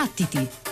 Battiti!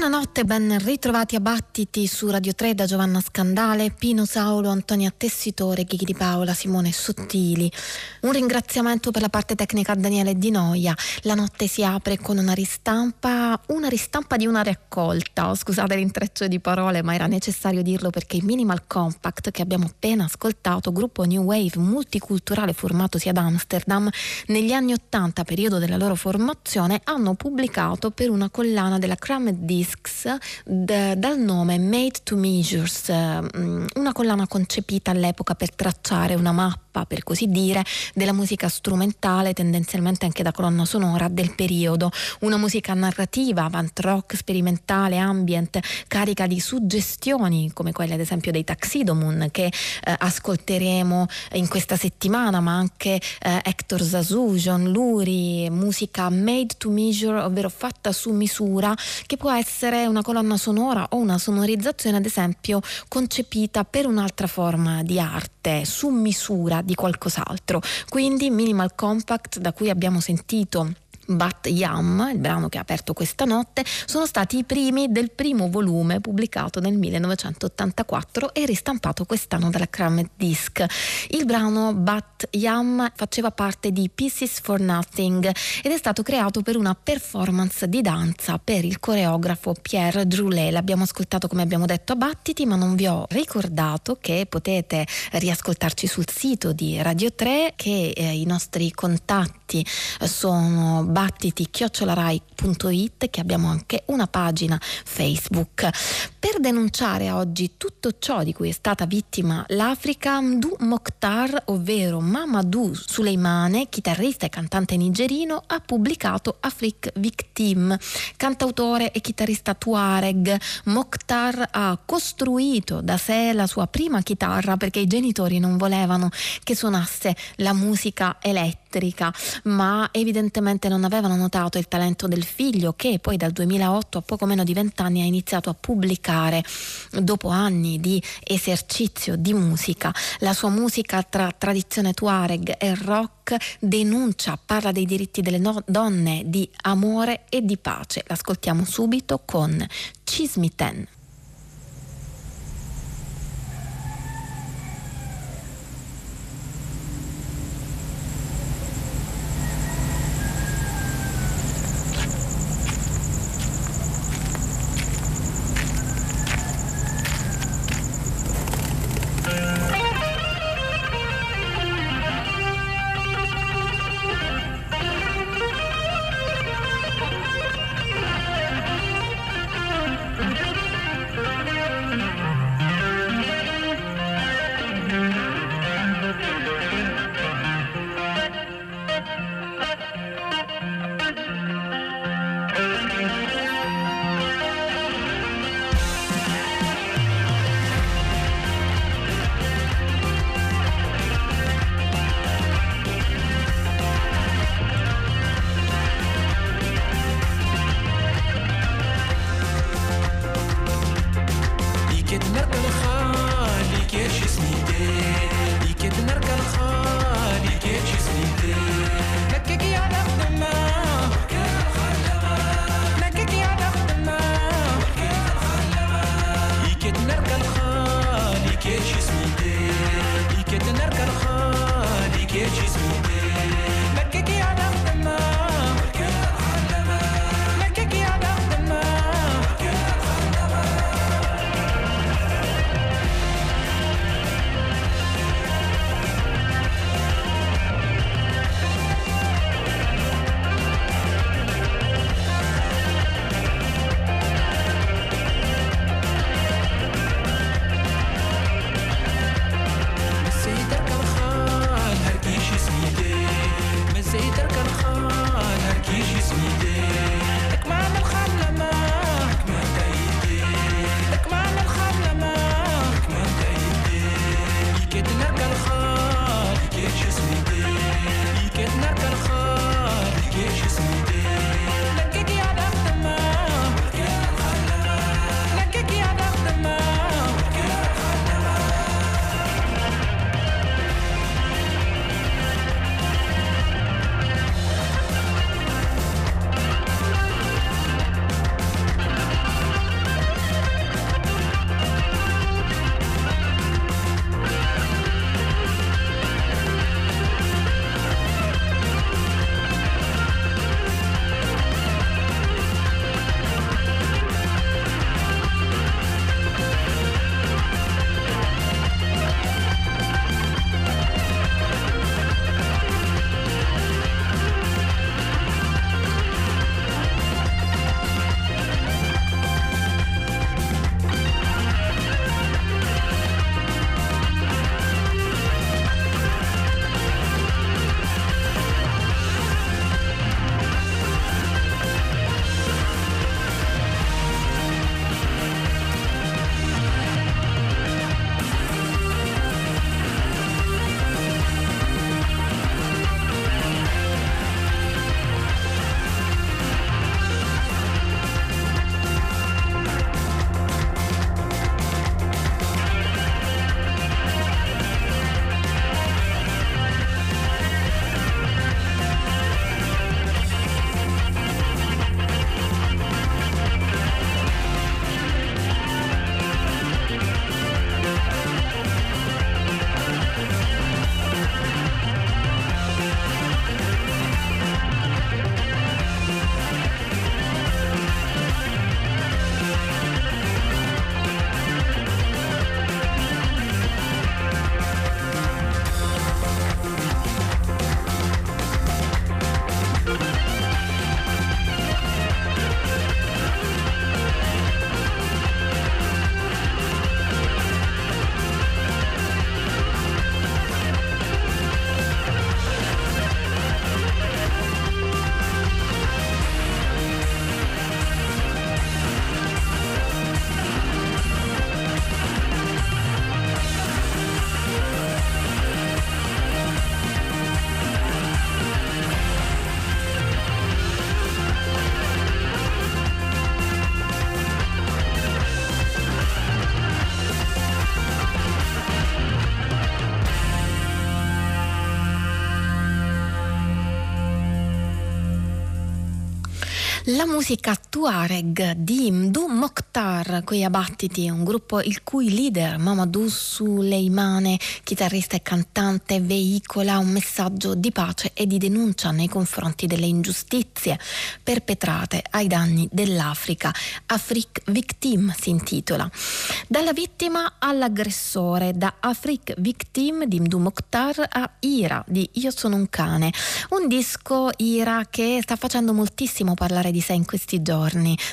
Buonanotte, ben ritrovati a Battiti su Radio 3 da Giovanna Scandale, Pino Saulo, Antonia Tessitore, Ghighi di Paola, Simone Sottili. Un ringraziamento per la parte tecnica a Daniele Di Noia. La notte si apre con una ristampa, una ristampa di una raccolta. Scusate l'intreccio di parole, ma era necessario dirlo perché i Minimal Compact che abbiamo appena ascoltato, gruppo New Wave multiculturale formatosi ad Amsterdam, negli anni Ottanta, periodo della loro formazione, hanno pubblicato per una collana della Crammed Discs d- dal nome Made to Measures, mm, una collana concepita all'epoca per tracciare una mappa, per così dire, della musica strumentale, tendenzialmente anche da colonna sonora del periodo. Una musica narrativa, avant rock, sperimentale, ambient, carica di suggestioni come quelle ad esempio dei Taxidomun che eh, ascolteremo in questa settimana, ma anche eh, Hector Zazou, John Luri, musica made to measure, ovvero fatta su misura, che può essere una colonna sonora o una sonorizzazione ad esempio concepita per un'altra forma di arte, su misura di qualcos'altro. Quindi Minimal Compact da cui abbiamo sentito Bat Yam, il brano che ha aperto questa notte, sono stati i primi del primo volume pubblicato nel 1984 e ristampato quest'anno dalla Cramet Disc. Il brano Bat Yam faceva parte di Pieces for Nothing ed è stato creato per una performance di danza per il coreografo Pierre Droulet. L'abbiamo ascoltato come abbiamo detto a battiti, ma non vi ho ricordato che potete riascoltarci sul sito di Radio 3 che eh, i nostri contatti sono battiti-rai.it che abbiamo anche una pagina Facebook. Per denunciare oggi tutto ciò di cui è stata vittima l'Africa, Mdu Mokhtar, ovvero Mamadou Suleimane, chitarrista e cantante nigerino, ha pubblicato Afrik Victim. Cantautore e chitarrista tuareg, Mokhtar ha costruito da sé la sua prima chitarra perché i genitori non volevano che suonasse la musica elettrica, ma evidentemente non avevano notato il talento del figlio che poi dal 2008 a poco meno di vent'anni ha iniziato a pubblicare dopo anni di esercizio di musica. La sua musica tra tradizione tuareg e rock denuncia, parla dei diritti delle no- donne, di amore e di pace. L'ascoltiamo subito con Cismiten. Please La musica Tuareg di Mdu Mokhtar, qui a Battiti, un gruppo il cui leader Mamadou Suleimane, chitarrista e cantante, veicola un messaggio di pace e di denuncia nei confronti delle ingiustizie perpetrate ai danni dell'Africa. Afrique Victim si intitola. Dalla vittima all'aggressore, da Afrique Victim di Mdu Mokhtar a Ira di Io sono un cane, un disco Ira che sta facendo moltissimo parlare di sé in questi giorni,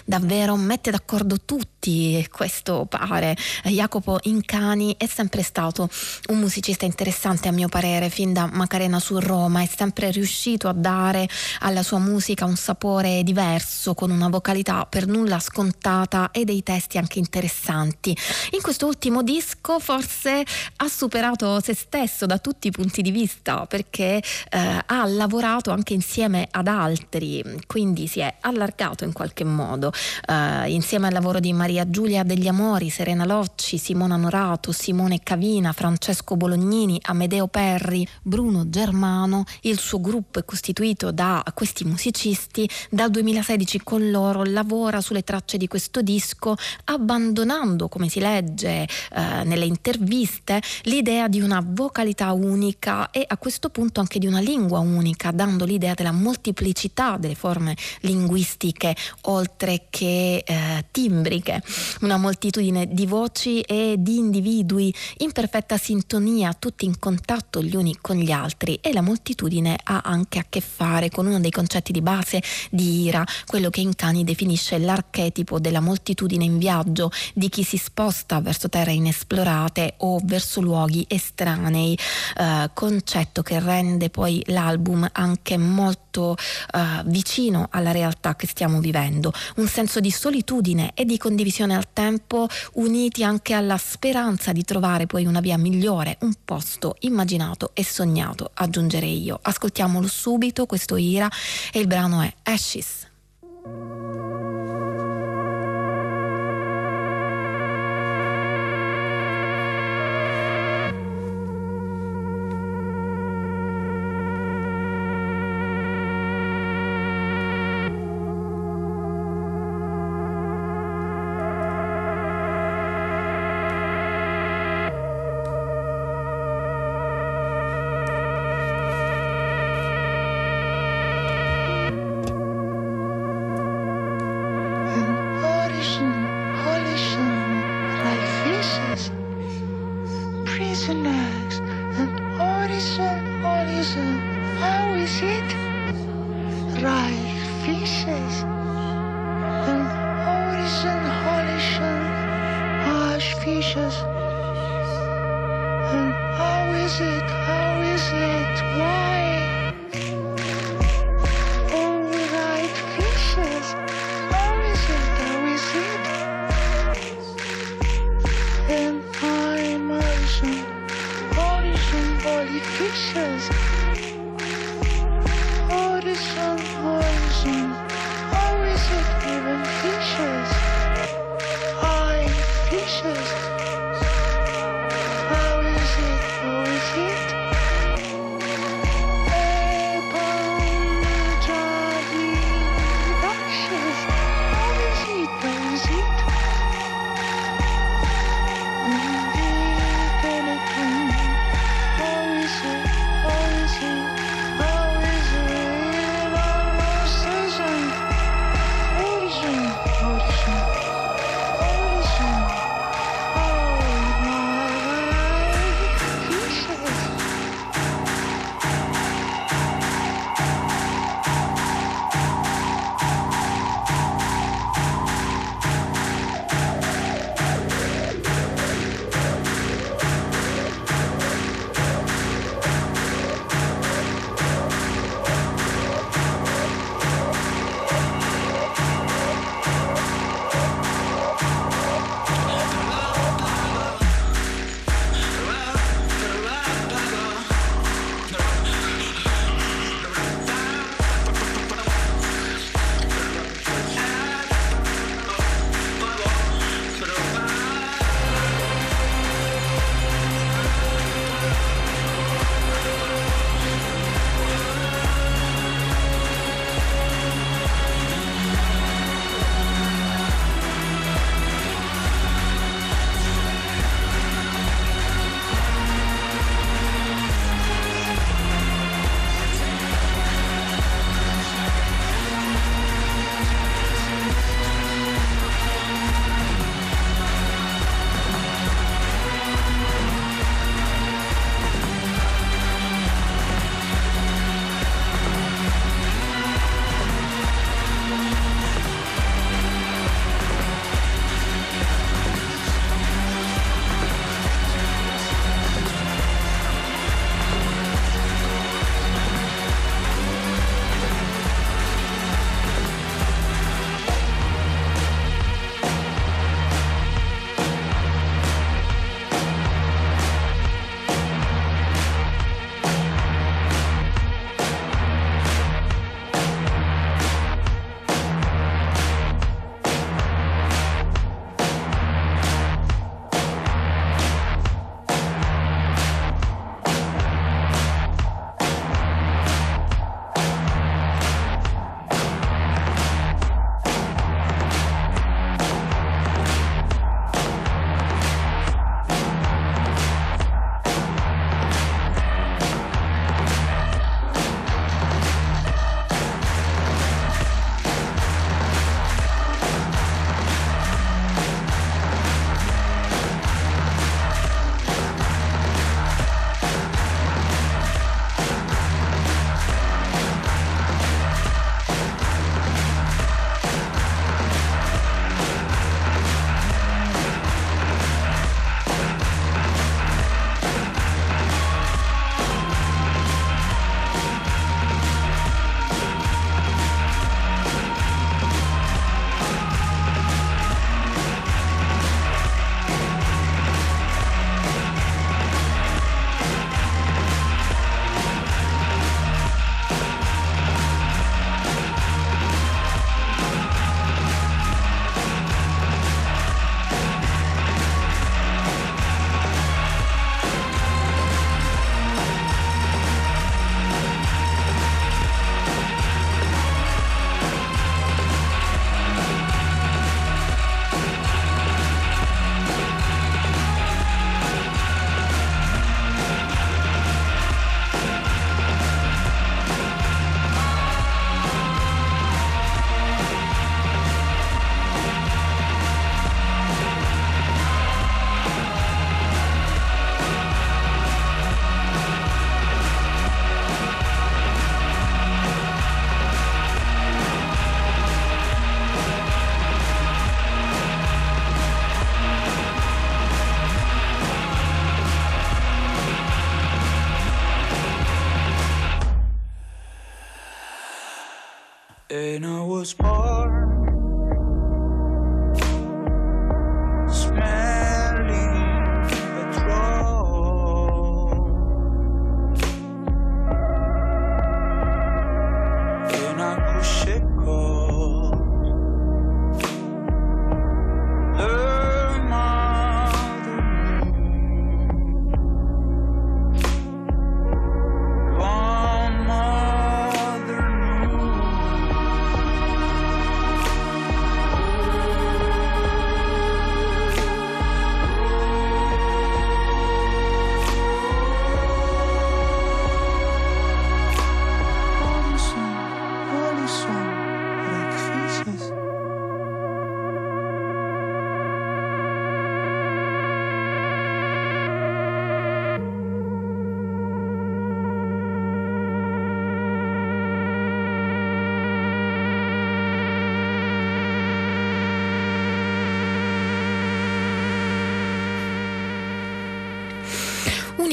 davvero mette d'accordo tutti, questo pare. Jacopo Incani è sempre stato un musicista interessante a mio parere, fin da Macarena su Roma, è sempre riuscito a dare alla sua musica un sapore diverso, con una vocalità per nulla scontata e dei testi anche interessanti. In questo ultimo disco forse ha superato se stesso da tutti i punti di vista, perché eh, ha lavorato anche insieme ad altri, quindi si è allargato in qualche modo, eh, insieme al lavoro di Maria Giulia degli Amori, Serena Locci, Simona Norato, Simone Cavina, Francesco Bolognini, Amedeo Perri, Bruno Germano, il suo gruppo è costituito da questi musicisti, dal 2016 con loro lavora sulle tracce di questo disco, abbandonando, come si legge eh, nelle interviste, l'idea di una vocalità unica e a questo punto anche di una lingua unica, dando l'idea della molteplicità delle forme linguistiche oltre che eh, timbriche, una moltitudine di voci e di individui in perfetta sintonia, tutti in contatto gli uni con gli altri. E la moltitudine ha anche a che fare con uno dei concetti di base di Ira, quello che Incani definisce l'archetipo della moltitudine in viaggio, di chi si sposta verso terre inesplorate o verso luoghi estranei, eh, concetto che rende poi l'album anche molto eh, vicino alla realtà che stiamo vivendo, un senso di solitudine e di condivisione al tempo uniti anche alla speranza di trovare poi una via migliore, un posto immaginato e sognato, aggiungerei io. Ascoltiamolo subito, questo Ira e il brano è Ashes.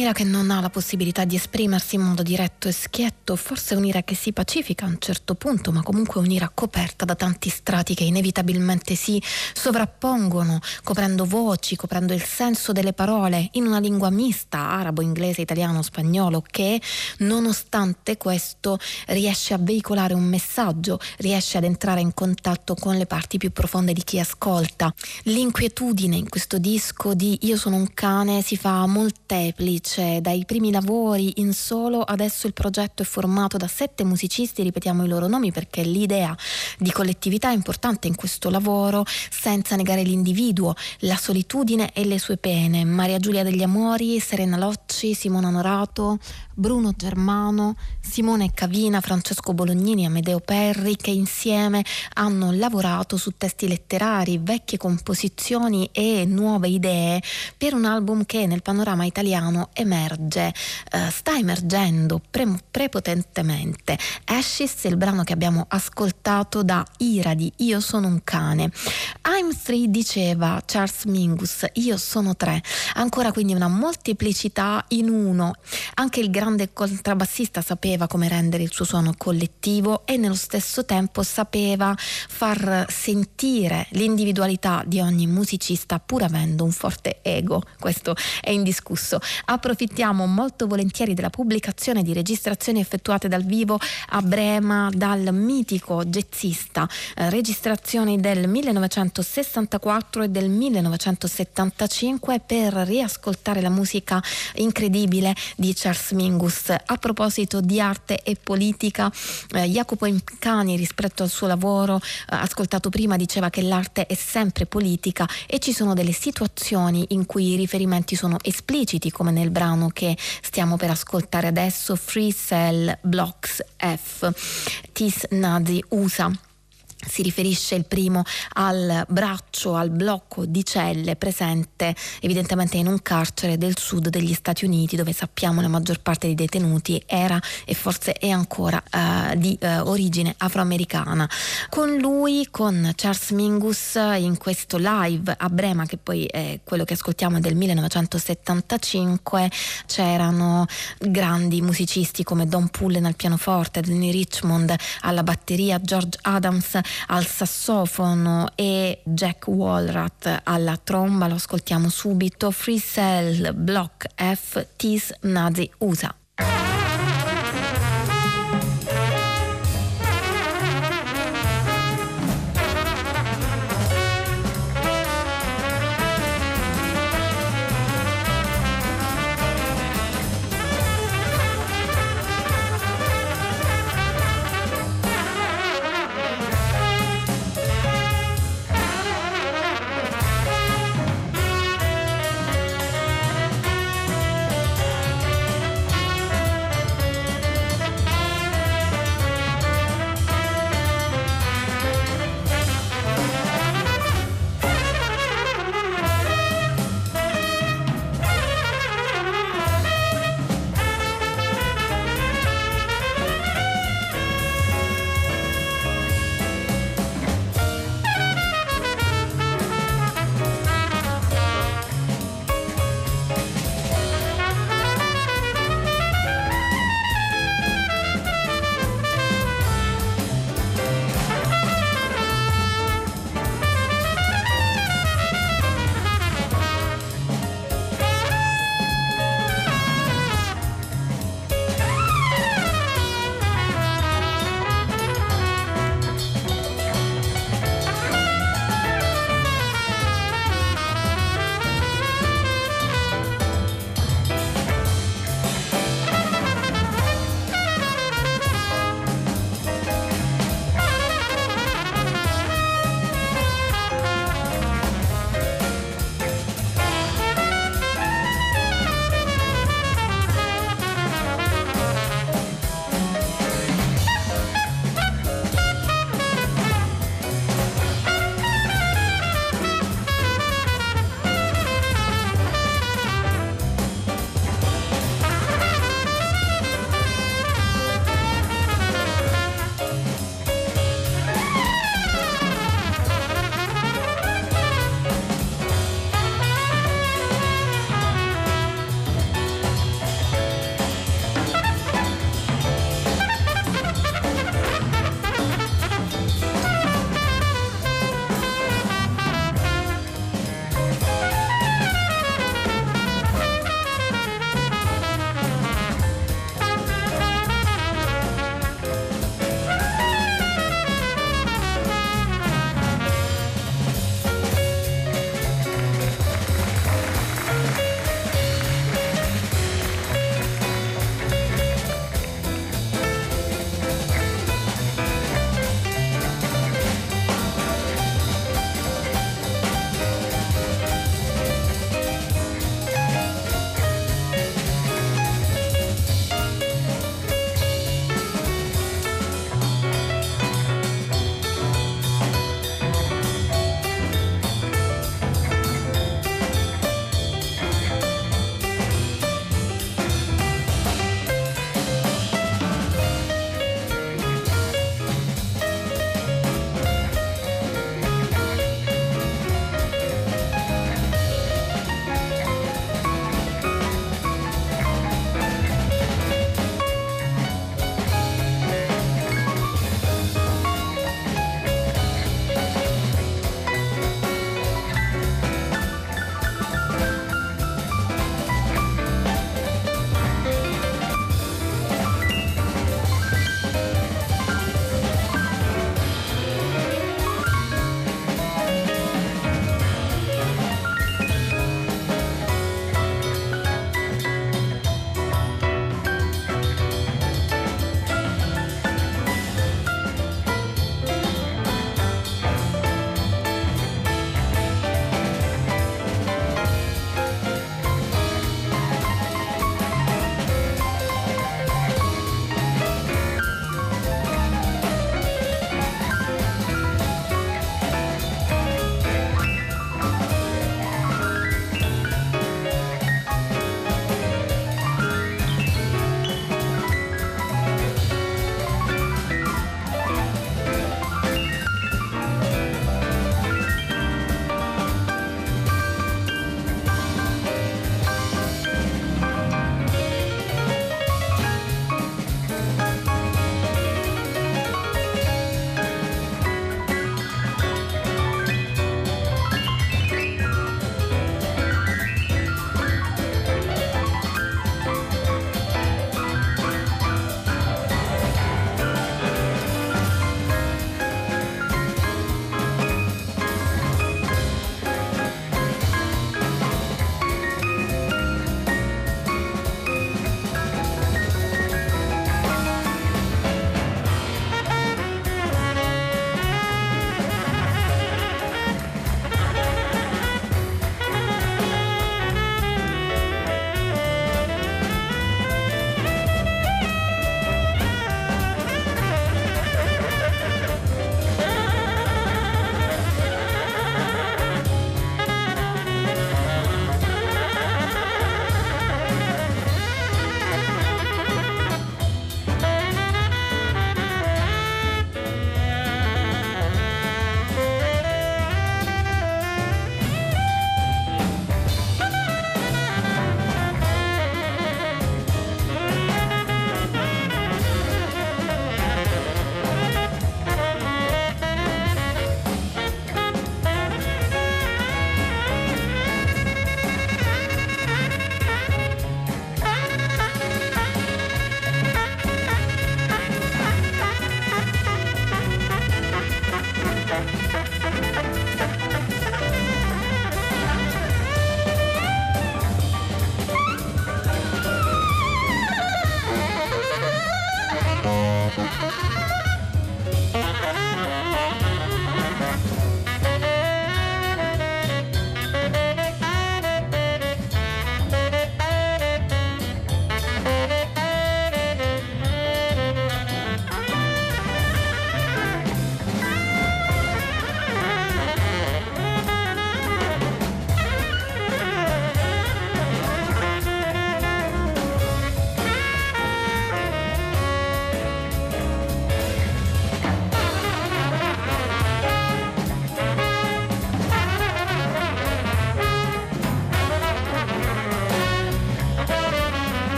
Un'ira che non ha la possibilità di esprimersi in modo diretto e schietto, forse un'ira che si pacifica a un certo punto, ma comunque un'ira coperta da tanti strati che inevitabilmente si sovrappongono, coprendo voci, coprendo il senso delle parole in una lingua mista, arabo, inglese, italiano, spagnolo, che nonostante questo riesce a veicolare un messaggio, riesce ad entrare in contatto con le parti più profonde di chi ascolta. L'inquietudine in questo disco di Io sono un cane si fa molteplice Felice, dai primi lavori in solo, adesso il progetto è formato da sette musicisti, ripetiamo i loro nomi perché l'idea di collettività è importante in questo lavoro, senza negare l'individuo, la solitudine e le sue pene. Maria Giulia degli Amori, Serena Locci, Simona Norato, Bruno Germano, Simone Cavina, Francesco Bolognini, Amedeo Perri, che insieme hanno lavorato su testi letterari, vecchie composizioni e nuove idee per un album che nel panorama italiano emerge, eh, sta emergendo pre- prepotentemente. Ashes è il brano che abbiamo ascoltato da Ira di Io sono un cane. I'm Three diceva Charles Mingus, io sono tre. Ancora quindi una molteplicità in uno. Anche il grande contrabbassista sapeva come rendere il suo suono collettivo e nello stesso tempo sapeva far sentire l'individualità di ogni musicista pur avendo un forte ego, questo è indiscusso. Approfittiamo molto volentieri della pubblicazione di registrazioni effettuate dal vivo a Brema dal mitico jazzista, eh, registrazioni del 1964 e del 1975 per riascoltare la musica incredibile di Charles Mingus. A proposito di arte e politica, eh, Jacopo Incani rispetto al suo lavoro eh, ascoltato prima diceva che l'arte è sempre politica e ci sono delle situazioni in cui i riferimenti sono espliciti come nel brano che stiamo per ascoltare adesso Free Cell Blocks F. Tis Nazi USA si riferisce il primo al braccio, al blocco di celle presente evidentemente in un carcere del sud degli Stati Uniti dove sappiamo la maggior parte dei detenuti era e forse è ancora uh, di uh, origine afroamericana. Con lui, con Charles Mingus in questo live a Brema che poi è quello che ascoltiamo del 1975 c'erano grandi musicisti come Don Pullen al pianoforte, Danny Richmond alla batteria, George Adams al sassofono e Jack Walrath alla tromba, lo ascoltiamo subito, Free Cell Block F Tis Nazi USA.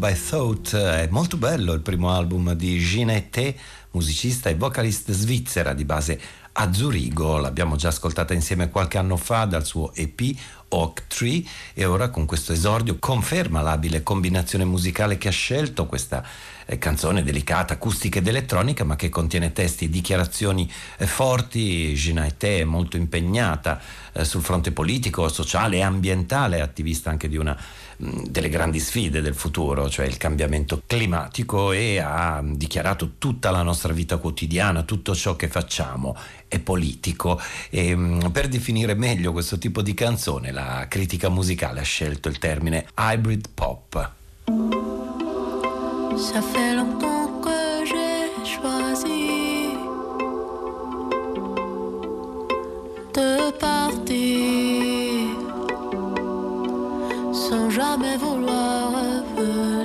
By Thought è molto bello il primo album di Ginette, musicista e vocalist svizzera di base a Zurigo, l'abbiamo già ascoltata insieme qualche anno fa dal suo EP Oak Tree e ora con questo esordio conferma l'abile combinazione musicale che ha scelto questa eh, canzone delicata, acustica ed elettronica ma che contiene testi e dichiarazioni eh, forti. Gina Ete è molto impegnata eh, sul fronte politico, sociale e ambientale, attivista anche di una delle grandi sfide del futuro, cioè il cambiamento climatico e ha dichiarato tutta la nostra vita quotidiana, tutto ciò che facciamo è politico e per definire meglio questo tipo di canzone la critica musicale ha scelto il termine hybrid pop. Ça fait longtemps que j'ai choisi de partir sans jamais vouloir revenir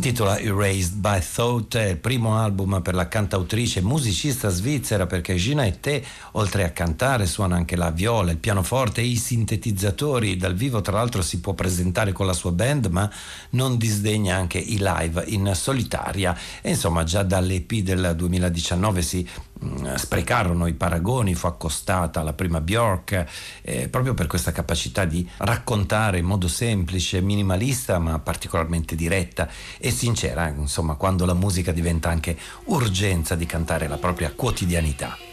intitola Erased by Thought, il primo album per la cantautrice e musicista svizzera perché Gina e te, oltre a cantare, suona anche la viola, il pianoforte e i sintetizzatori. Dal vivo, tra l'altro, si può presentare con la sua band, ma non disdegna anche i live in solitaria. E insomma, già dall'EP del 2019 si sprecarono i paragoni, fu accostata alla prima Bjork eh, proprio per questa capacità di raccontare in modo semplice, minimalista ma particolarmente diretta e sincera, insomma quando la musica diventa anche urgenza di cantare la propria quotidianità.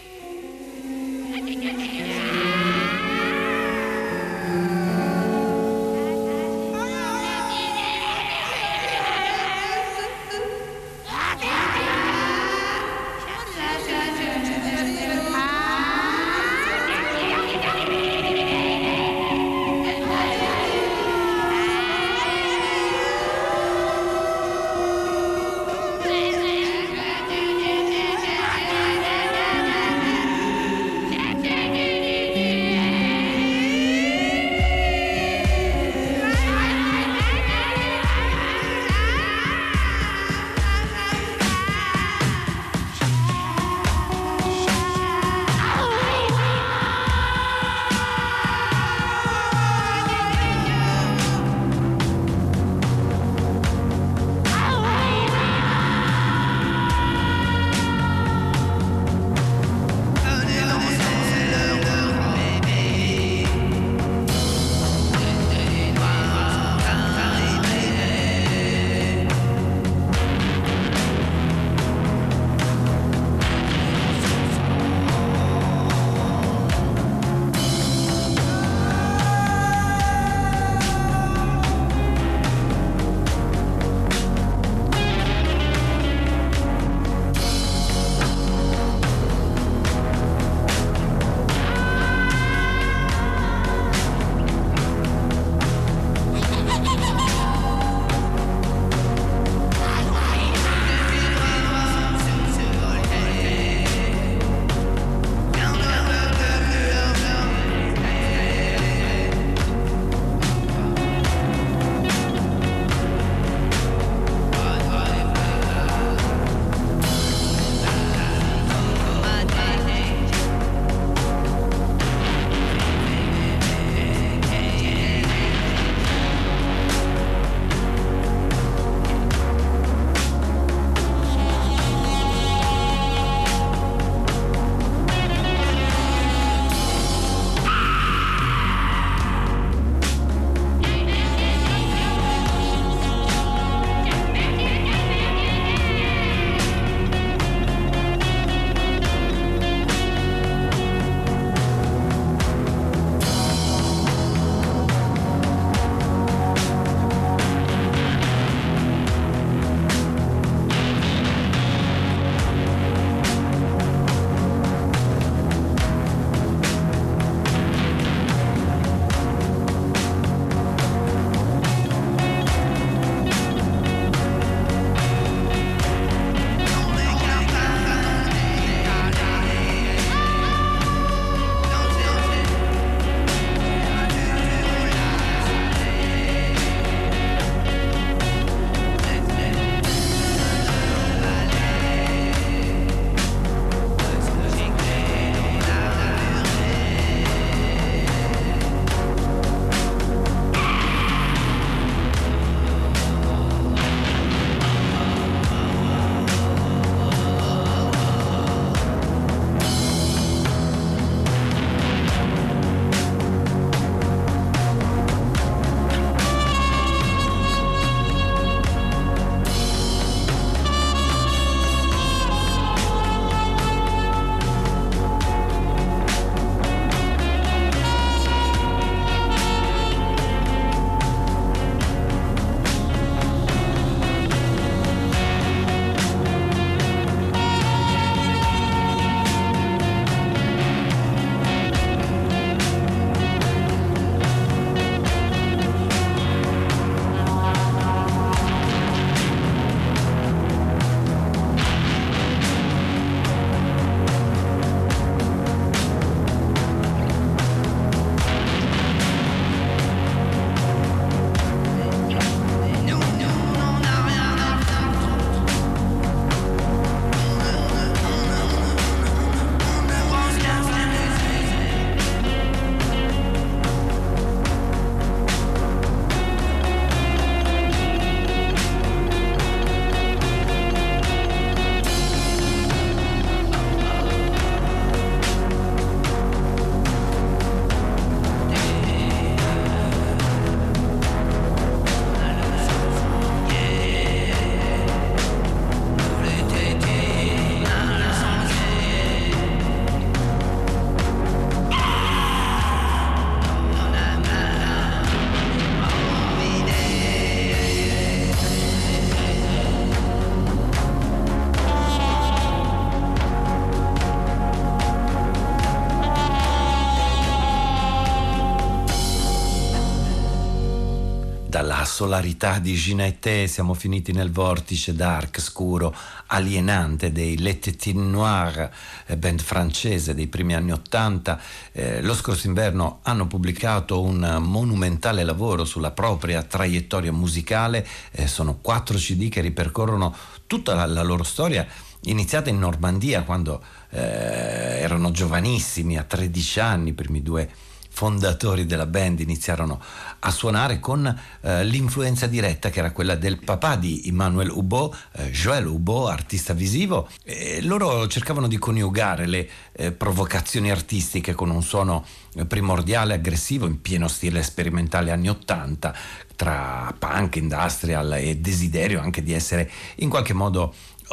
Solarità di Ginette siamo finiti nel vortice dark, scuro, alienante dei Le Tétines Noir, eh, band francese dei primi anni Ottanta. Eh, lo scorso inverno hanno pubblicato un monumentale lavoro sulla propria traiettoria musicale, eh, sono quattro CD che ripercorrono tutta la, la loro storia iniziata in Normandia quando eh, erano giovanissimi, a 13 anni, i primi due fondatori della band iniziarono a suonare con eh, l'influenza diretta che era quella del papà di Emmanuel Hubot, eh, Joël Hubot, artista visivo, e loro cercavano di coniugare le eh, provocazioni artistiche con un suono eh, primordiale, aggressivo, in pieno stile sperimentale anni 80, tra punk, industrial e desiderio anche di essere in qualche modo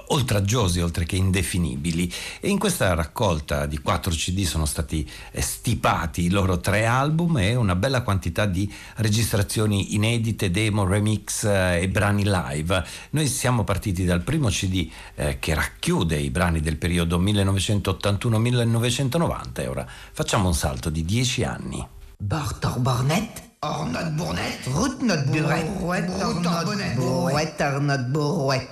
oltraggiosi oltre che indefinibili. E in questa raccolta di 4 CD sono stati eh, stipati i loro tre album e una bella quantità di registrazioni inedite, demo, remix eh, e brani live. Noi siamo partiti dal primo CD eh, che racchiude i brani del periodo 1981-1990 e ora facciamo un salto di 10 anni. Bartor Barnett. Ornot Bournet, Route notre burette, Brouette, Ornot Brouette, Ornot Brouette,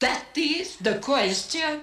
That is the question.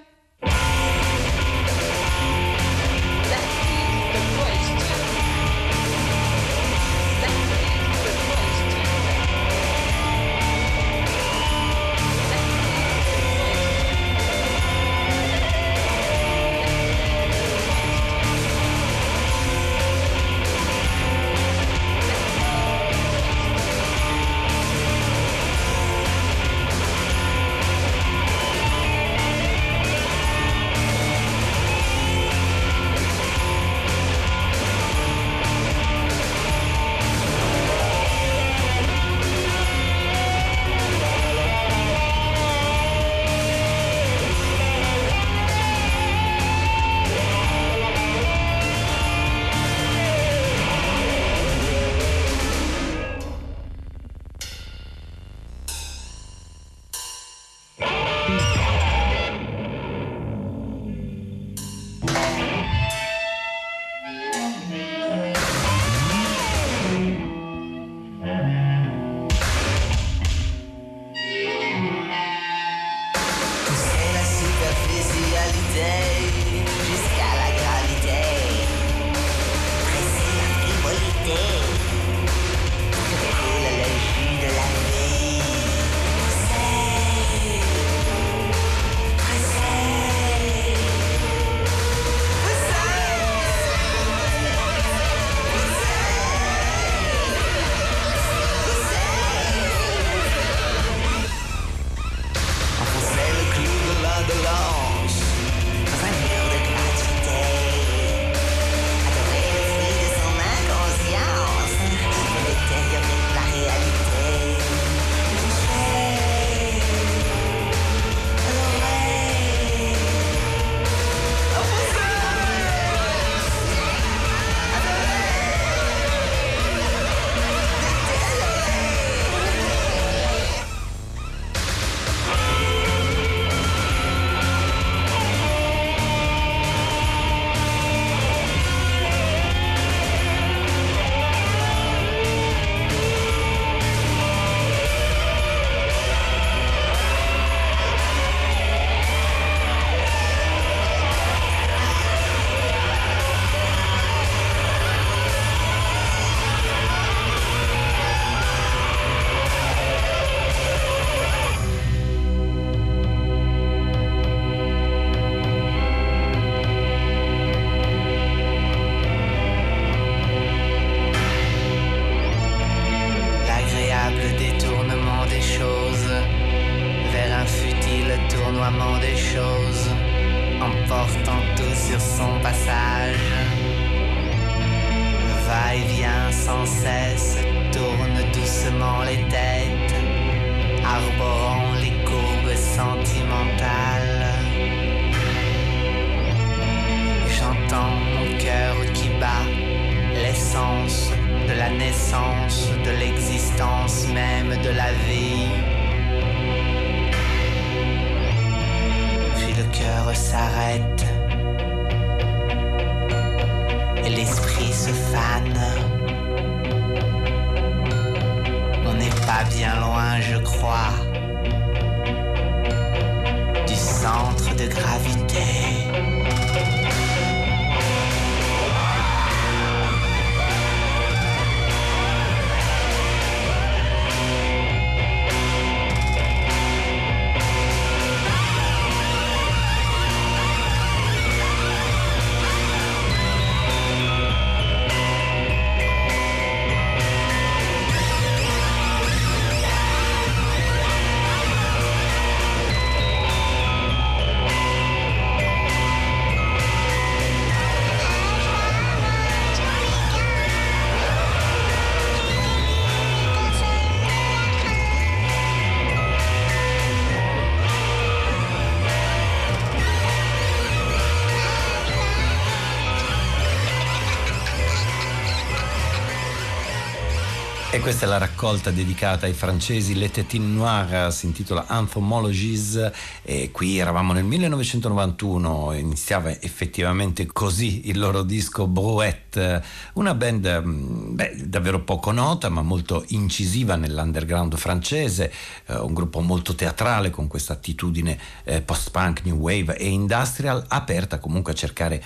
Questa è la raccolta dedicata ai francesi Le Tétines Noires, si intitola Anthomologies e qui eravamo nel 1991, iniziava effettivamente così il loro disco Brouette, una band mm, beh, davvero poco nota ma molto incisiva nell'underground francese, eh, un gruppo molto teatrale con questa attitudine eh, post-punk, new wave e industrial, aperta comunque a cercare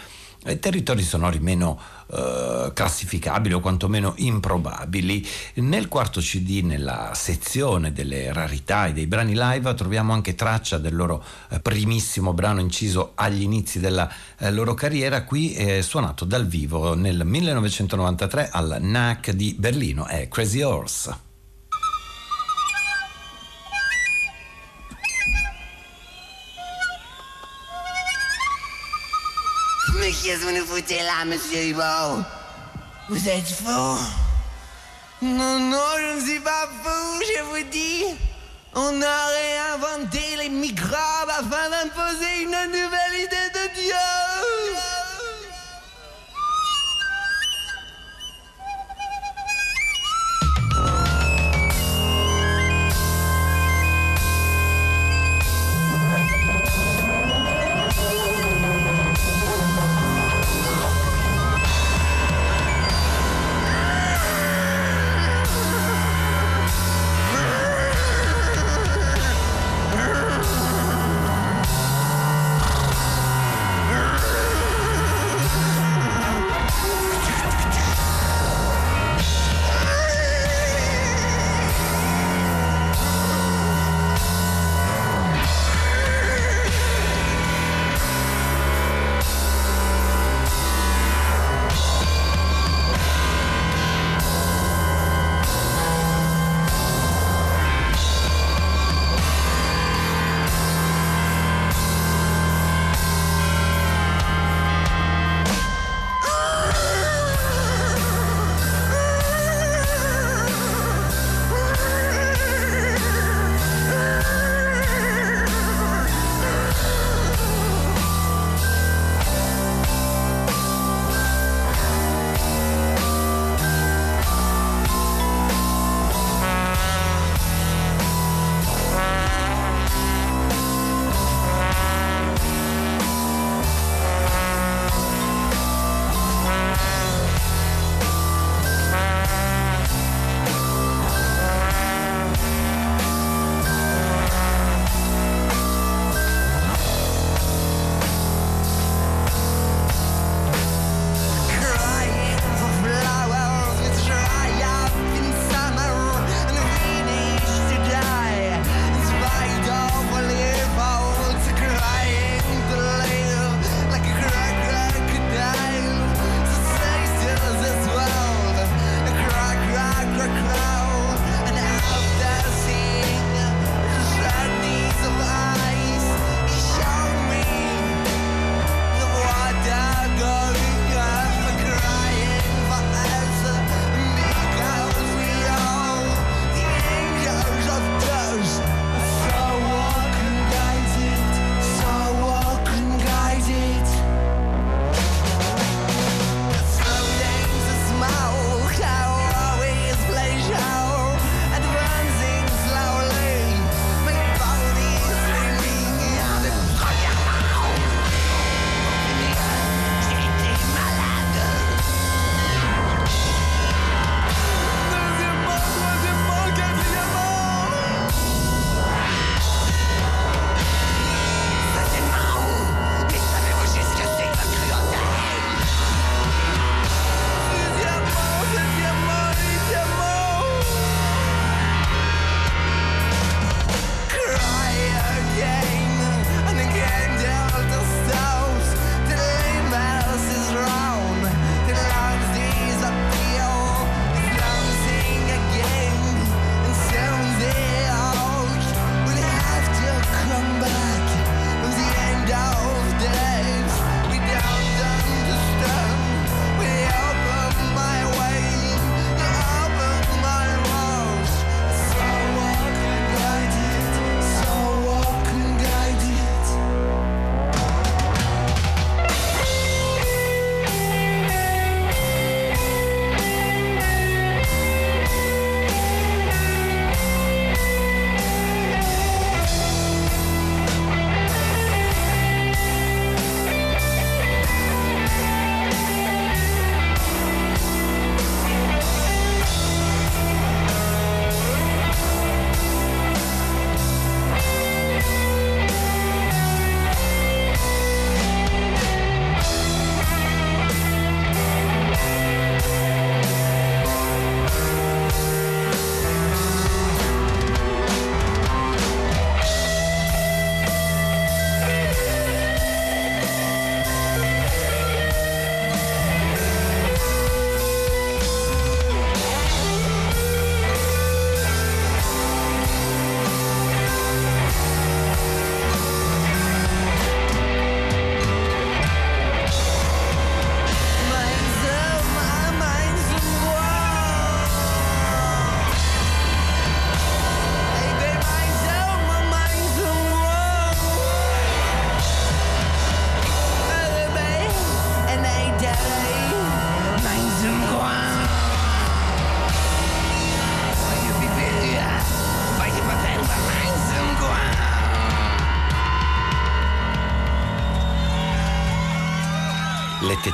territori sonori meno eh, classificabili o quantomeno improbabili. Nel quarto CD, nella sezione delle rarità e dei brani live, troviamo anche traccia del loro eh, primissimo brano inciso agli inizi della eh, loro carriera, qui suonato dal vivo nel 1993 al NAC di Berlino, è Crazy Horse. Qu'est-ce que vous nous foutez là, monsieur Vous êtes fou Non, non, je ne suis pas fou, je vous dis. On a réinventé les microbes afin d'imposer une nouvelle idée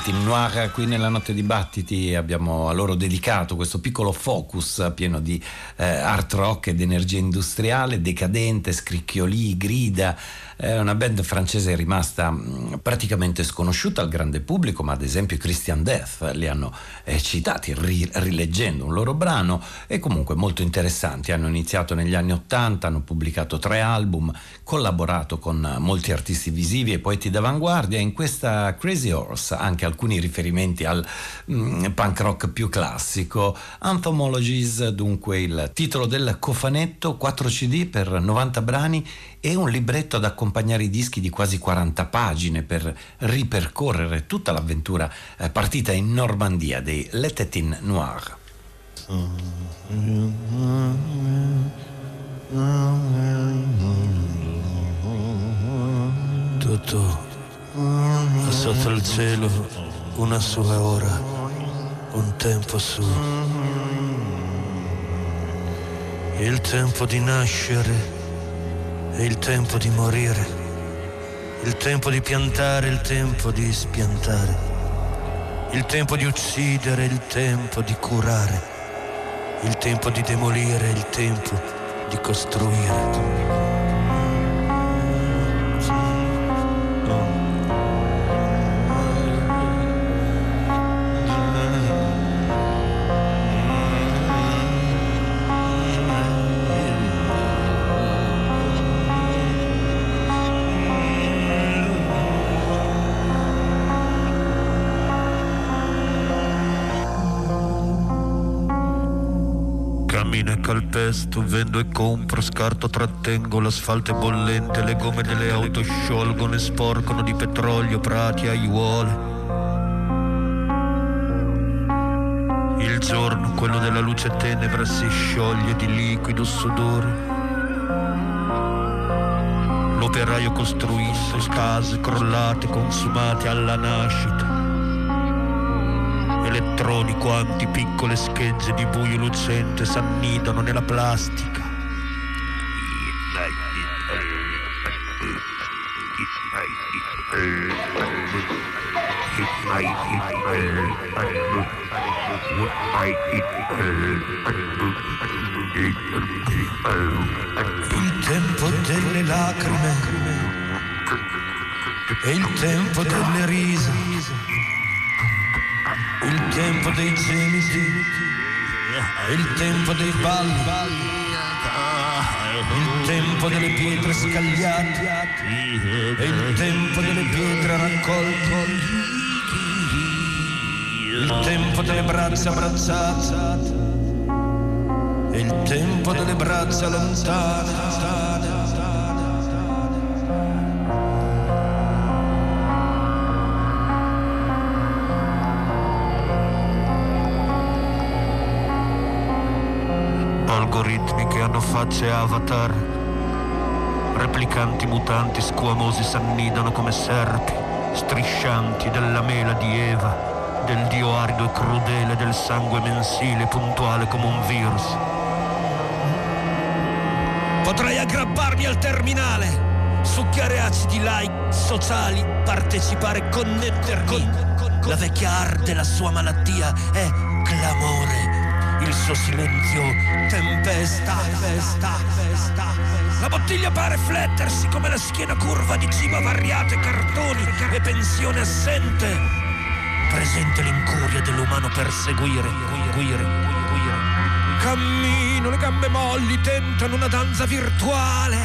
Tetin Noir qui nella notte di battiti abbiamo a loro dedicato questo piccolo focus pieno di eh, art rock ed energia industriale, decadente, scricchiolì, grida, è una band francese rimasta mm, praticamente sconosciuta al grande pubblico, ma ad esempio Christian Death li hanno eh, citati ri- rileggendo un loro brano e comunque molto interessanti. Hanno iniziato negli anni Ottanta, hanno pubblicato tre album, collaborato con molti artisti visivi e poeti d'avanguardia in questa Crazy Horse anche alcuni riferimenti al mm, punk rock più classico. Anthomologies, dunque il titolo del cofanetto, 4 CD per 90 brani e un libretto ad accompagnare i dischi di quasi 40 pagine per ripercorrere tutta l'avventura eh, partita in Normandia dei Letetin Noir. Tutto sotto il cielo, una sua ora, un tempo suo. Il tempo di nascere è il tempo di morire, il tempo di piantare, il tempo di spiantare, il tempo di uccidere, il tempo di curare, il tempo di demolire, il tempo di costruire. Calpesto, vendo e compro, scarto, trattengo, l'asfalto è bollente, le gomme delle auto sciolgono e sporcono di petrolio prati, aiuole. Il giorno, quello della luce tenebra, si scioglie di liquido sudore. L'operaio costruisce case crollate, consumate alla nascita elettroni quanti piccole schegge di buio lucente s'annidano nella plastica. Il tempo delle lacrime e il tempo delle risa tempo dei gemiti, il tempo dei balli, il tempo delle pietre scagliate. Il tempo delle pietre raccolte, il tempo delle braccia abbracciate. Il tempo delle braccia lontane. Algoritmi che hanno facce avatar, replicanti mutanti squamosi s'annidano come serpi, striscianti della mela di Eva, del dio arido e crudele del sangue mensile puntuale come un virus. Potrei aggrapparmi al terminale, succhiare acidi like sociali, partecipare, connettermi. La vecchia arte, la sua malattia è clamore il suo silenzio tempesta, tempesta, tempesta. La bottiglia pare flettersi come la schiena curva di cibo variate, cartoni e pensione assente. Presente l'incuria dell'umano perseguire, guire, guire. Cammino, le gambe molli tentano una danza virtuale.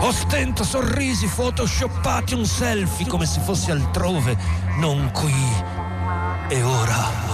Ostento sorrisi photoshoppati, un selfie come se fossi altrove, non qui. E ora,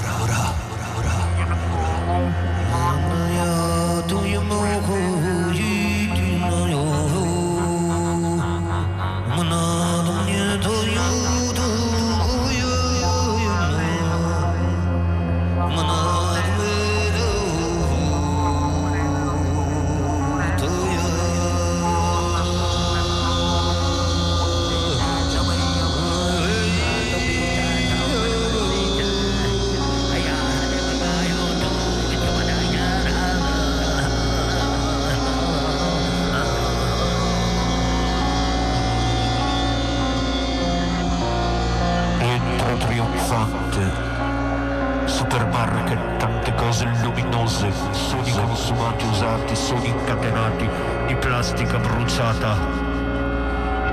usati, sogni incatenati di plastica bruciata.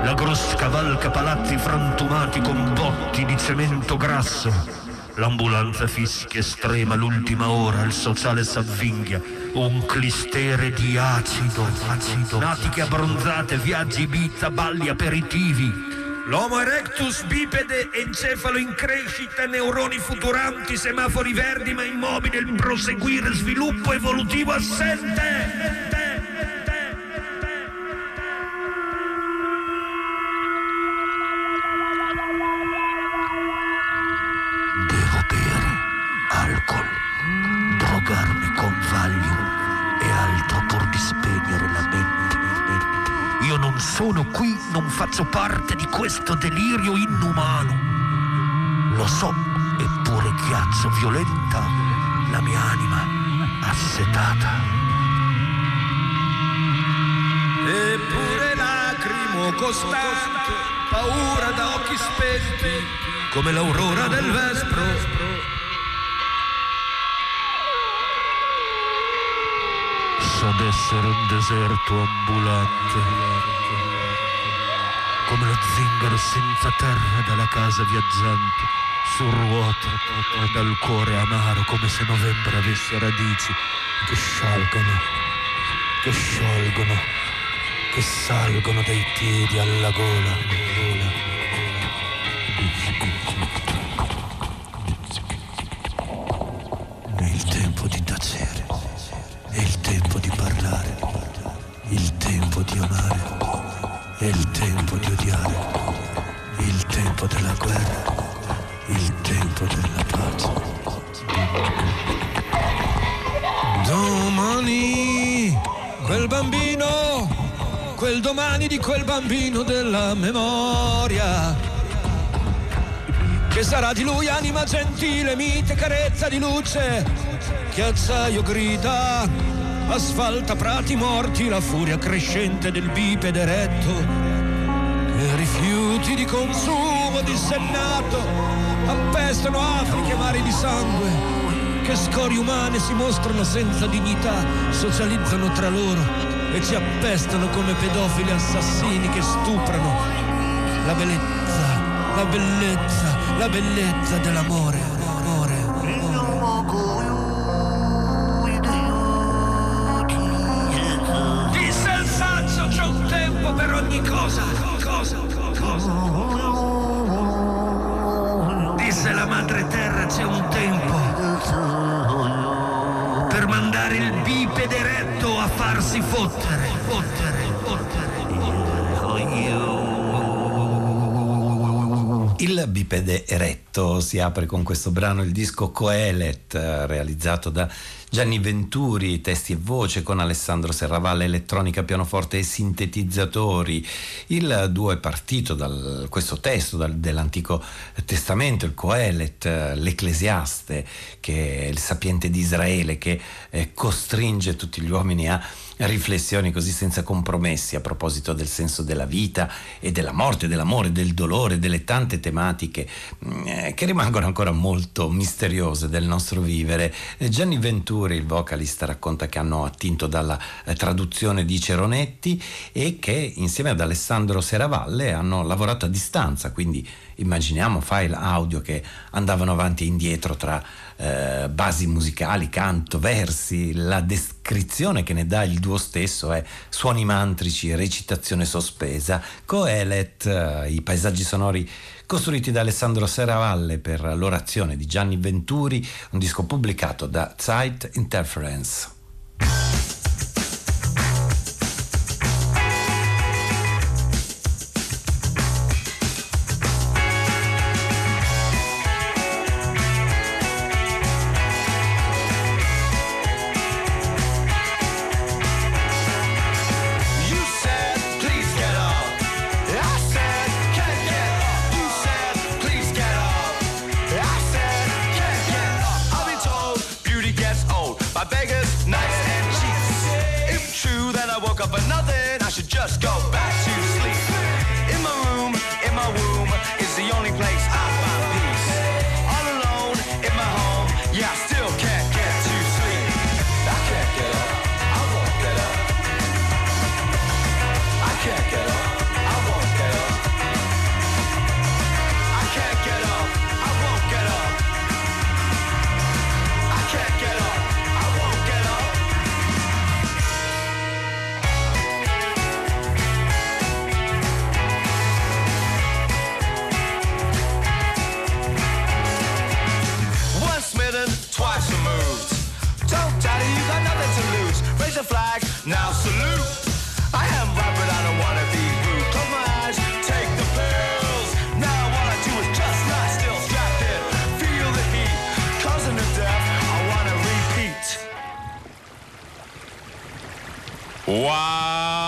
La Gros cavalca palazzi frantumati con botti di cemento grasso. L'ambulanza fischia estrema l'ultima ora, il sociale s'avvinghia, un clistere di acido, acido, natiche abbronzate, viaggi Ibiza, balli aperitivi. L'Homo erectus bipede, encefalo in crescita, neuroni futuranti, semafori verdi ma immobile, il proseguire, sviluppo evolutivo assente. Questo delirio inumano. Lo so, eppure ghiaccio violenta la mia anima assetata. Eppure lacrimo costante, paura da occhi spenti, come l'aurora del vespro. sa d'essere un deserto ambulante, come lo zingaro senza terra dalla casa viaggiante, su ruote, dal cuore amaro, come se novembre avesse radici che sciolgono, che sciolgono, che salgono dai piedi alla gola. Di quel bambino della memoria che sarà di lui anima gentile, mite carezza di luce, che acciaio grida, asfalta prati morti, la furia crescente del bipede eretto, e rifiuti di consumo dissennato, appestano Afriche mari di sangue, che scorie umane si mostrano senza dignità, socializzano tra loro e ci appestano come pedofili assassini che stuprano la bellezza la bellezza, la bellezza dell'amore. Fottere, fottere, fottere. Il bipede eretto si apre con questo brano, il disco Coelet, eh, realizzato da Gianni Venturi, testi e voce con Alessandro Serravalle, elettronica, pianoforte e sintetizzatori. Il duo è partito da questo testo dal, dell'Antico Testamento, il Coelet, eh, l'Ecclesiaste, che è il sapiente di Israele, che eh, costringe tutti gli uomini a riflessioni così senza compromessi a proposito del senso della vita e della morte, dell'amore, del dolore, delle tante tematiche eh, che rimangono ancora molto misteriose del nostro vivere. Eh, Gianni Venturi, il vocalista, racconta che hanno attinto dalla eh, traduzione di Ceronetti e che insieme ad Alessandro Seravalle hanno lavorato a distanza, quindi immaginiamo file audio che andavano avanti e indietro tra eh, basi musicali, canto, versi, la descrizione che ne dà il duo stesso è suoni mantrici, recitazione sospesa, Coelet, eh, i paesaggi sonori costruiti da Alessandro Seravalle per l'orazione di Gianni Venturi, un disco pubblicato da Zeit Interference. Now salute. I am but I don't wanna be rude. Close my eyes, take the pills. Now all I do is just lie still, strapped in. Feel the heat, causing the death. I wanna repeat. Wow.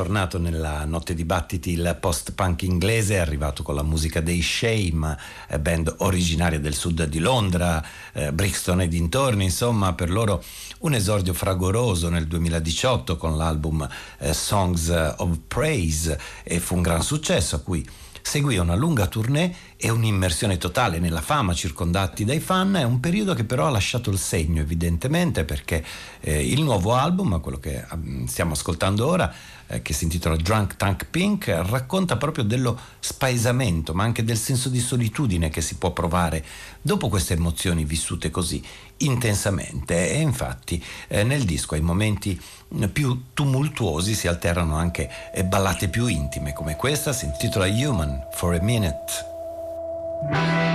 Tornato nella notte di battiti il post-punk inglese, è arrivato con la musica dei Shame, eh, band originaria del sud di Londra, eh, Brixton e dintorni, insomma per loro un esordio fragoroso nel 2018 con l'album eh, Songs of Praise e fu un gran successo a cui seguì una lunga tournée e un'immersione totale nella fama circondati dai fan, è un periodo che però ha lasciato il segno evidentemente perché eh, il nuovo album, quello che mm, stiamo ascoltando ora, eh, che si intitola Drunk Tank Pink, racconta proprio dello spaesamento, ma anche del senso di solitudine che si può provare dopo queste emozioni vissute così intensamente. E infatti eh, nel disco ai momenti mm, più tumultuosi si alternano anche eh, ballate più intime, come questa si intitola Human for a Minute.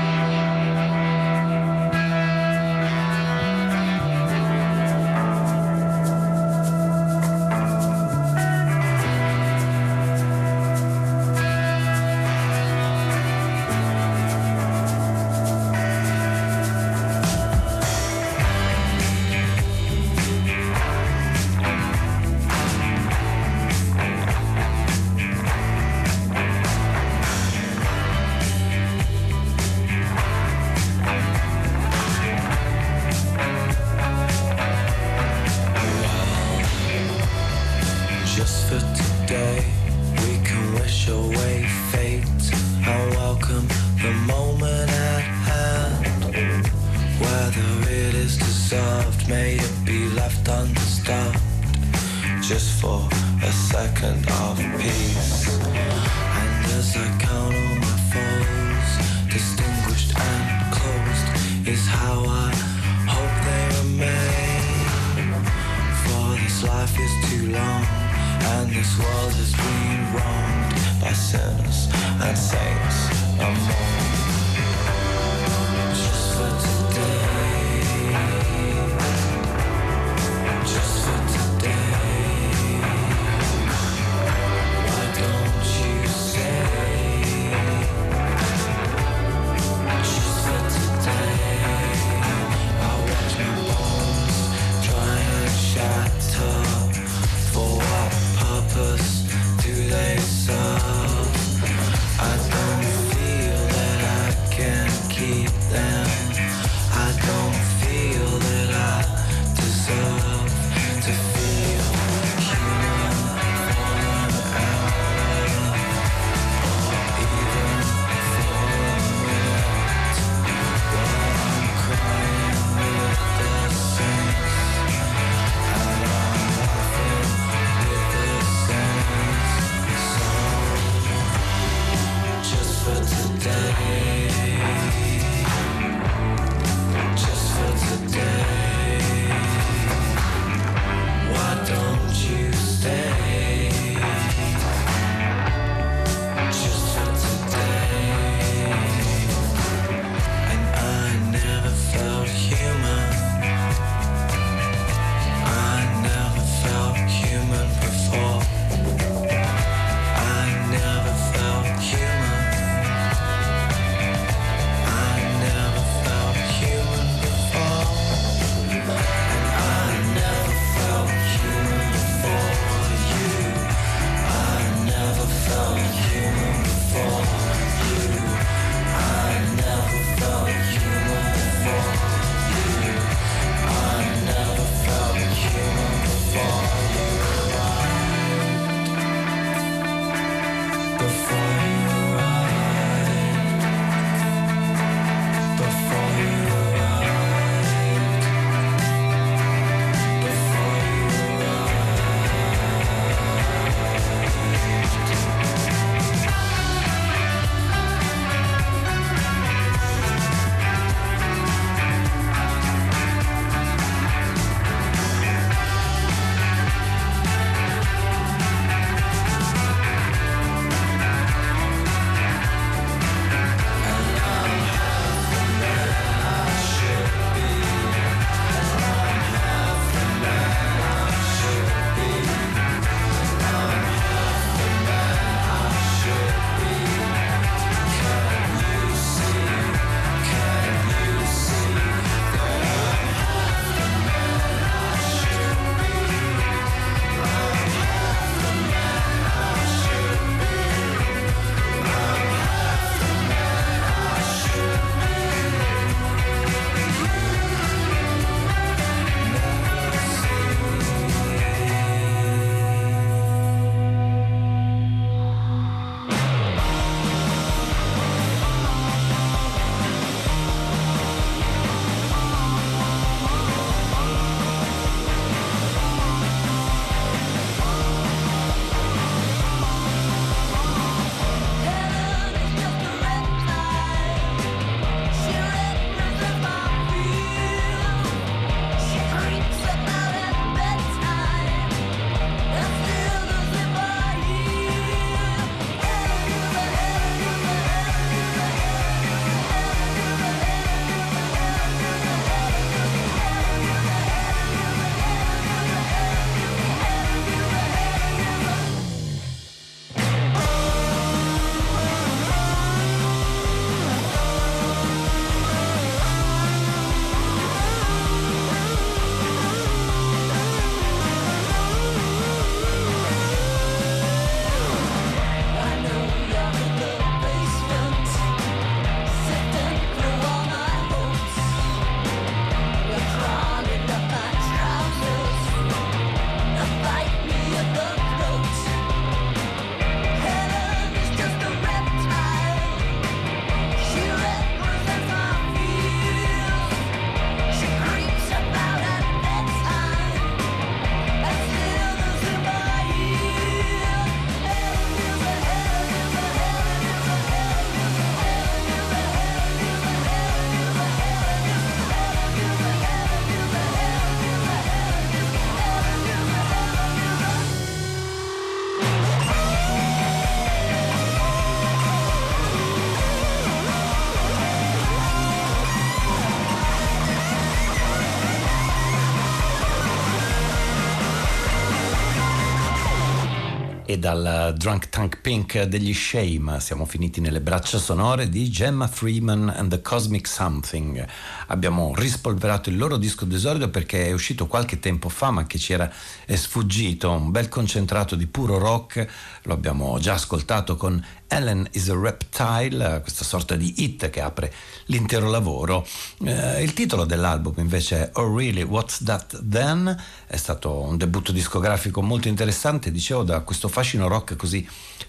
Dal Drunk Tank Pink degli Shame. Siamo finiti nelle braccia sonore di Gemma Freeman and the Cosmic Something. Abbiamo rispolverato il loro disco d'esordio perché è uscito qualche tempo fa ma che ci era sfuggito, un bel concentrato di puro rock, lo abbiamo già ascoltato con Ellen is a Reptile, questa sorta di hit che apre l'intero lavoro. Eh, il titolo dell'album invece è Oh Really What's That Then? È stato un debutto discografico molto interessante, dicevo, da questo fascino rock così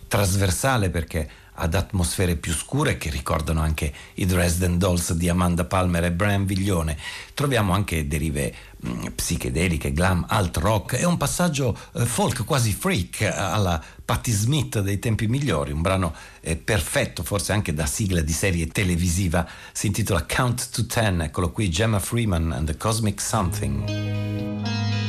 trasversale perché ad atmosfere più scure che ricordano anche i Dresden Dolls di Amanda Palmer e Brian Viglione. Troviamo anche derive mm, psichedeliche, glam, alt rock e un passaggio eh, folk quasi freak eh, alla Patti Smith dei tempi migliori, un brano eh, perfetto, forse anche da sigla di serie televisiva, si intitola Count to Ten, eccolo qui Gemma Freeman and the Cosmic Something.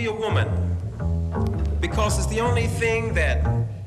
Be a woman. Because it's the only thing that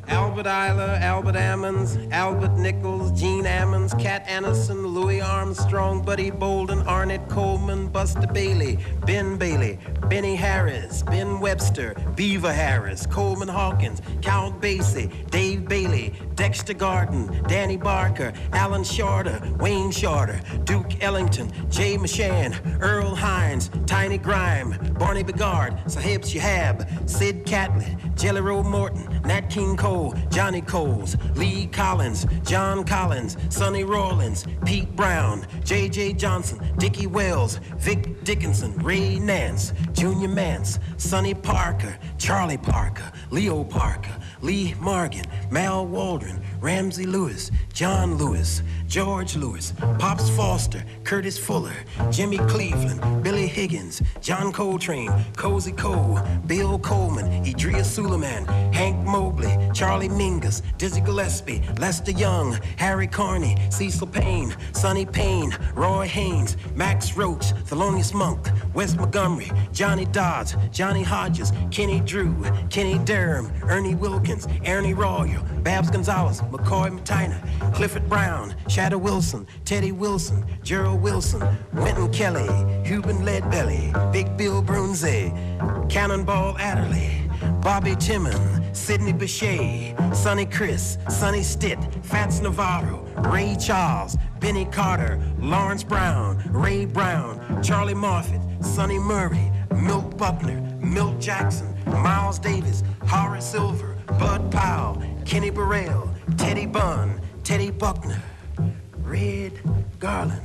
Albert Eiler, Albert Ammons, Albert Nichols, Gene Ammons, Cat Anderson, Louis Armstrong, Buddy Bolden, Arnett Coleman, Buster Bailey, Ben Bailey, Benny Harris, Ben Webster, Beaver Harris, Coleman Hawkins, Count Basie, Dave Bailey, Dexter Garden, Danny Barker, Alan Shorter, Wayne Shorter, Duke Ellington, Jay Machan, Earl Hines, Tiny Grime, Barney Bigard, Sahib Shihab, Sid Catlett, Jelly Roll Morton, Nat King Cole, Johnny Coles, Lee Collins, John Collins, Sonny Rollins, Pete Brown, J.J. Johnson, Dickie Wells, Vic Dickinson, Ray Nance, Junior Mance, Sonny Parker, Charlie Parker, Leo Parker, Lee Morgan, Mal Waldron, Ramsey Lewis, John Lewis, George Lewis, Pops Foster, Curtis Fuller, Jimmy Cleveland, Billy Higgins, John Coltrane, Cozy Cole, Bill Coleman, Idria Suleiman, Hank Mobley, Charlie Mingus, Dizzy Gillespie, Lester Young, Harry Carney, Cecil Payne, Sonny Payne, Roy Haynes, Max Roach, Thelonious Monk, Wes Montgomery, Johnny Dodds, Johnny Hodges, Kenny Drew, Kenny Durham, Ernie Wilkins, Ernie Royal, Babs Gonzalez, McCoy Matina, Clifford Brown, Shadow Wilson, Teddy Wilson, Gerald Wilson, Wynton Kelly, Hubin Leadbelly, Big Bill Brunze, Cannonball Adderley, Bobby Timmon, Sidney Bechet, Sonny Chris, Sonny Stitt, Fats Navarro, Ray Charles, Benny Carter, Lawrence Brown, Ray Brown, Charlie Moffett, Sonny Murray, Milt Buckner, Milt Jackson, Miles Davis, Horace Silver, Bud Powell, Kenny Burrell, Teddy Bunn, Teddy Buckner, Red Garland,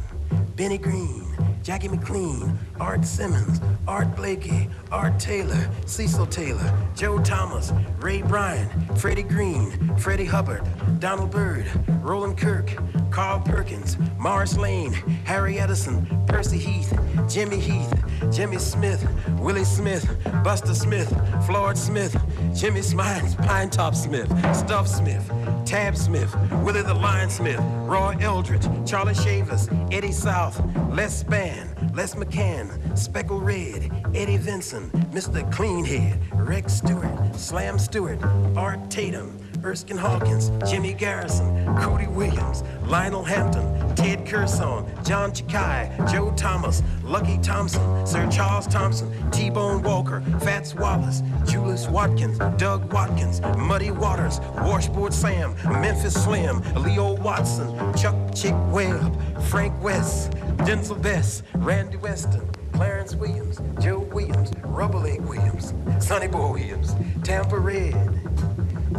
Benny Green, Jackie McLean, Art Simmons, Art Blakey, Art Taylor, Cecil Taylor, Joe Thomas, Ray Bryan, Freddie Green, Freddie Hubbard, Donald Byrd, Roland Kirk, Carl Perkins, Morris Lane, Harry Edison, Percy Heath, Jimmy Heath, Jimmy Smith, Willie Smith, Buster Smith, Floyd Smith, Jimmy Smines, Pine Top Smith, Stuff Smith, Tab Smith, Willie the Lion Smith, Roy Eldridge, Charlie Shavers, Eddie South, Les Spann, Les McCann, Speckle Red, Eddie Vinson, Mr. Cleanhead, Rex Stewart, Slam Stewart, Art Tatum, Erskine Hawkins, Jimmy Garrison, Cody Williams, Lionel Hampton, Ted Curson, John Chakai, Joe Thomas, Lucky Thompson, Sir Charles Thompson, T-Bone Walker, Fats Wallace, Julius Watkins, Doug Watkins, Muddy Waters, Washboard Sam, Memphis Slim, Leo Watson, Chuck Chick Webb, Frank West, Denzel Best, Randy Weston, Clarence Williams, Joe Williams, Rubber Leg Williams, Sonny Boy Williams, Tampa Red,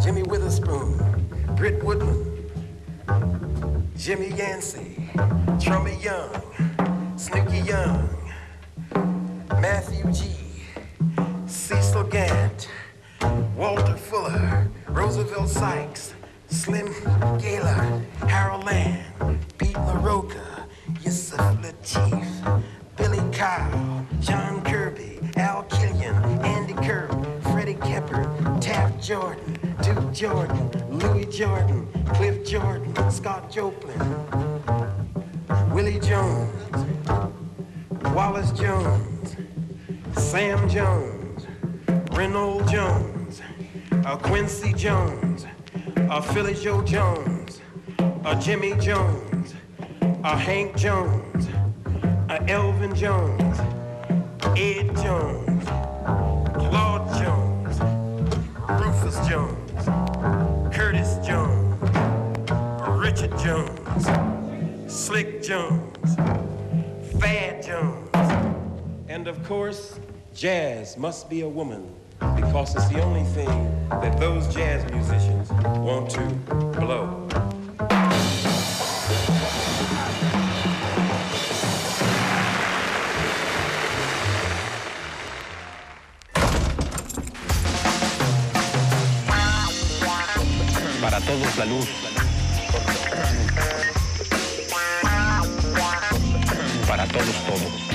Jimmy Witherspoon, Britt Woodman, Jimmy Yancey, Trummy Young, Snooky Young, Matthew G, Cecil Gant, Walter Fuller, Roosevelt Sykes, Slim Gaylor, Harold Land, Pete LaRocca, Yusuf Lateef, Billy Kyle, John Kirby, Al Killian, Andy Kerr, Freddie Kepper, Taft Jordan, Jordan, Louis Jordan, Cliff Jordan, Scott Joplin, Willie Jones, Wallace Jones, Sam Jones, Reynold Jones, Quincy Jones, Philly Joe Jones, Jimmy Jones, Hank Jones, Elvin Jones, Ed Jones, Claude Jones, Rufus Jones, Curtis Jones, Richard Jones, Slick Jones, Fad Jones, and of course, jazz must be a woman because it's the only thing that those jazz musicians want to blow. Cortemos la luz. Para todos, todos.